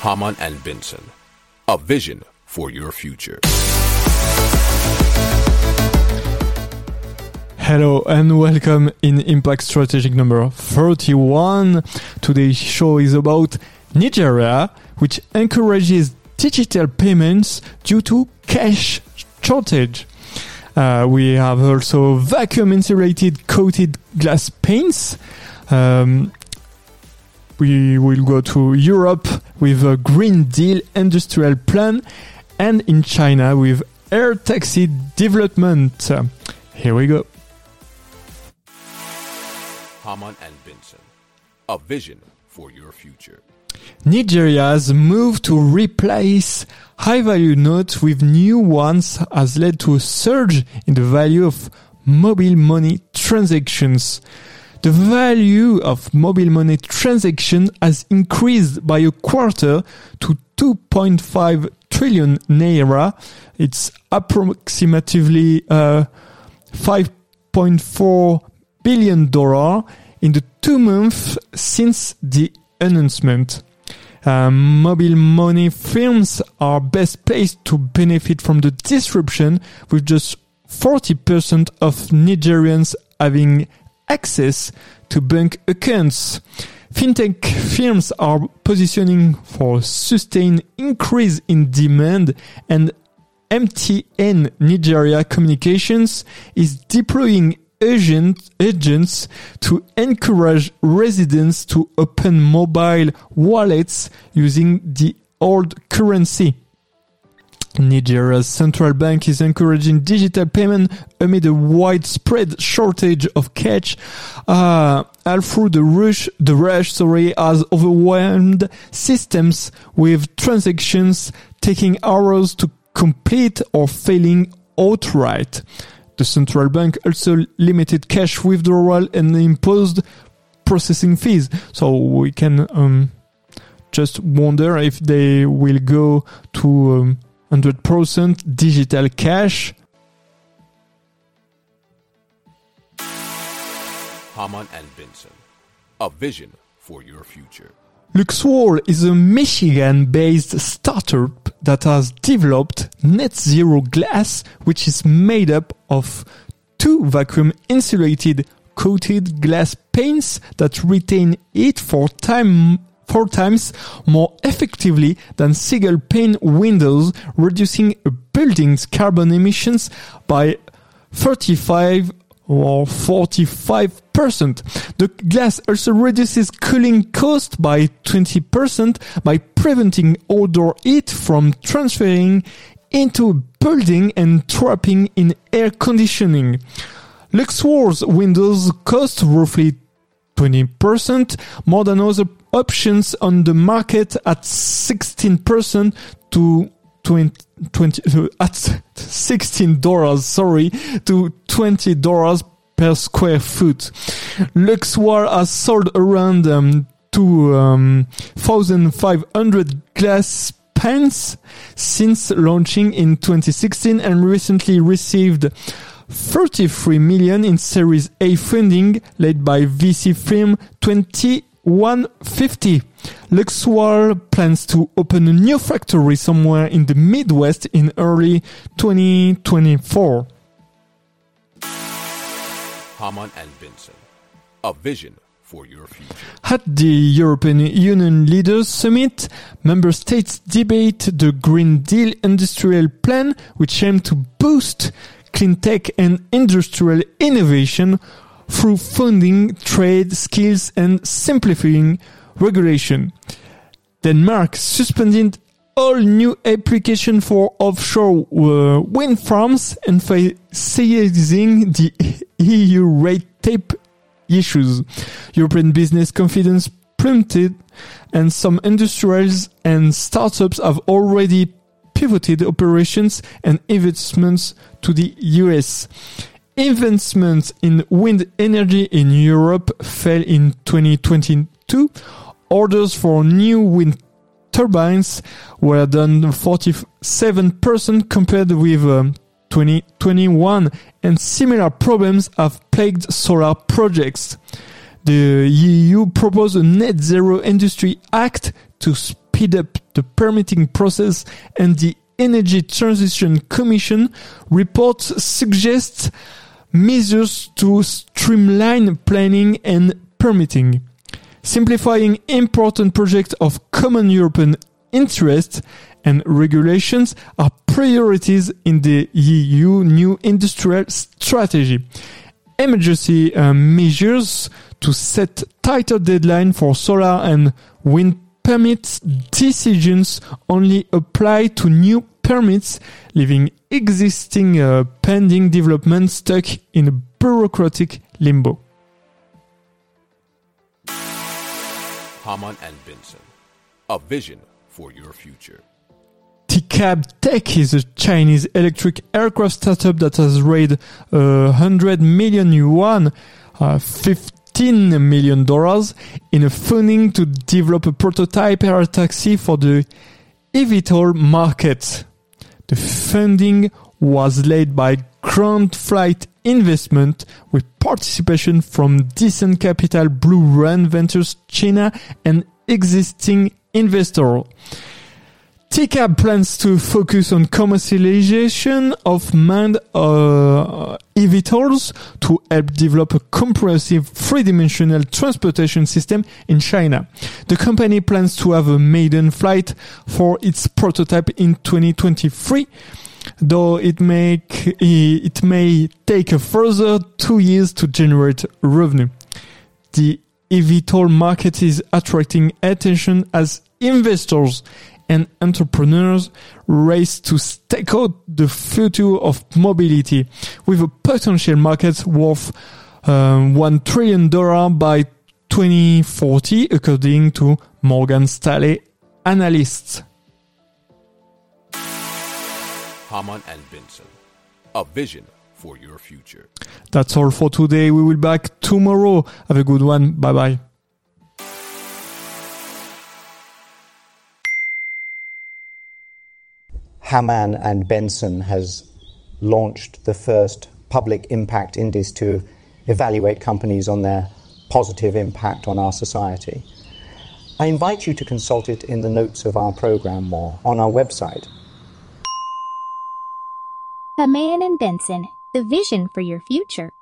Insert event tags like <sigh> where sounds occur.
Hamann and Benson, a vision for your future. Hello and welcome in Impact Strategic number 31. Today's show is about Nigeria, which encourages digital payments due to cash shortage. Uh, we have also vacuum insulated coated glass paints. Um, we will go to Europe with a Green Deal industrial plan and in China with air taxi development. Here we go. Hamann and Benson, a vision for your future. Nigeria's move to replace high value notes with new ones has led to a surge in the value of mobile money transactions. The value of mobile money transaction has increased by a quarter to 2.5 trillion naira. It's approximately uh, 5.4 billion dollar in the two months since the announcement. Um, mobile money firms are best placed to benefit from the disruption with just 40% of Nigerians having access to bank accounts. Fintech firms are positioning for sustained increase in demand and MTN Nigeria Communications is deploying agent, agents to encourage residents to open mobile wallets using the old currency. Nigeria's central bank is encouraging digital payment amid a widespread shortage of cash. Uh, all through the rush, the rush, sorry, has overwhelmed systems with transactions taking hours to complete or failing outright. The central bank also limited cash withdrawal and imposed processing fees. So we can um, just wonder if they will go to um, 100% digital cash. Hamann and Benson, a vision for your future. Luxwall is a Michigan-based startup that has developed net zero glass, which is made up of two vacuum insulated coated glass panes that retain heat for time four times more effectively than single pane windows, reducing a building's carbon emissions by 35 or 45%. The glass also reduces cooling cost by 20% by preventing outdoor heat from transferring into a building and trapping in air conditioning. Luxwall's windows cost roughly 20% more than other options on the market at 16% to 20, 20 at 16 dollars sorry to 20 dollars per square foot. Luxwall has sold around um, 2500 um, glass pens since launching in 2016 and recently received 33 million in series A funding led by VC firm 20 150. Luxwall plans to open a new factory somewhere in the Midwest in early 2024. Hamann and Benson, a vision for your future. At the European Union Leaders Summit, member states debate the Green Deal industrial plan, which aims to boost clean tech and industrial innovation through funding trade skills and simplifying regulation. Denmark suspended all new application for offshore uh, wind farms and facing the <laughs> EU red tape issues. European business confidence plummeted and some industrials and startups have already pivoted operations and investments to the US. Investments in wind energy in Europe fell in 2022. Orders for new wind turbines were down 47% compared with um, 2021, and similar problems have plagued solar projects. The EU proposed a Net Zero Industry Act to speed up the permitting process and the Energy Transition Commission report suggests measures to streamline planning and permitting, simplifying important projects of common European interest and regulations are priorities in the EU new industrial strategy. Emergency uh, measures to set tighter deadline for solar and wind permits decisions only apply to new permits, leaving existing uh, pending development stuck in a bureaucratic limbo. Hamann and Benson, a vision for your future. TCAB Tech is a Chinese electric aircraft startup that has raised uh, 100 million yuan, uh, 15 million dollars, in a funding to develop a prototype air taxi for the eVTOL market. The funding was led by Grand Flight Investment with participation from Decent Capital, BlueRun Ventures China, and existing investor. TCAB plans to focus on commercialization of manned uh, eVTOLs to help develop a comprehensive three-dimensional transportation system in China. The company plans to have a maiden flight for its prototype in 2023 though it may it may take a further two years to generate revenue. The eVTOL market is attracting attention as investors and entrepreneurs race to stake out the future of mobility with a potential market worth um, $1 trillion by 2040, according to Morgan Stanley analysts. Hamann and Benson, a vision for your future. That's all for today. We will be back tomorrow. Have a good one. Bye bye. Hamann and Benson has launched the first public impact index to evaluate companies on their positive impact on our society. I invite you to consult it in the notes of our program or on our website. Hamann and Benson, the vision for your future.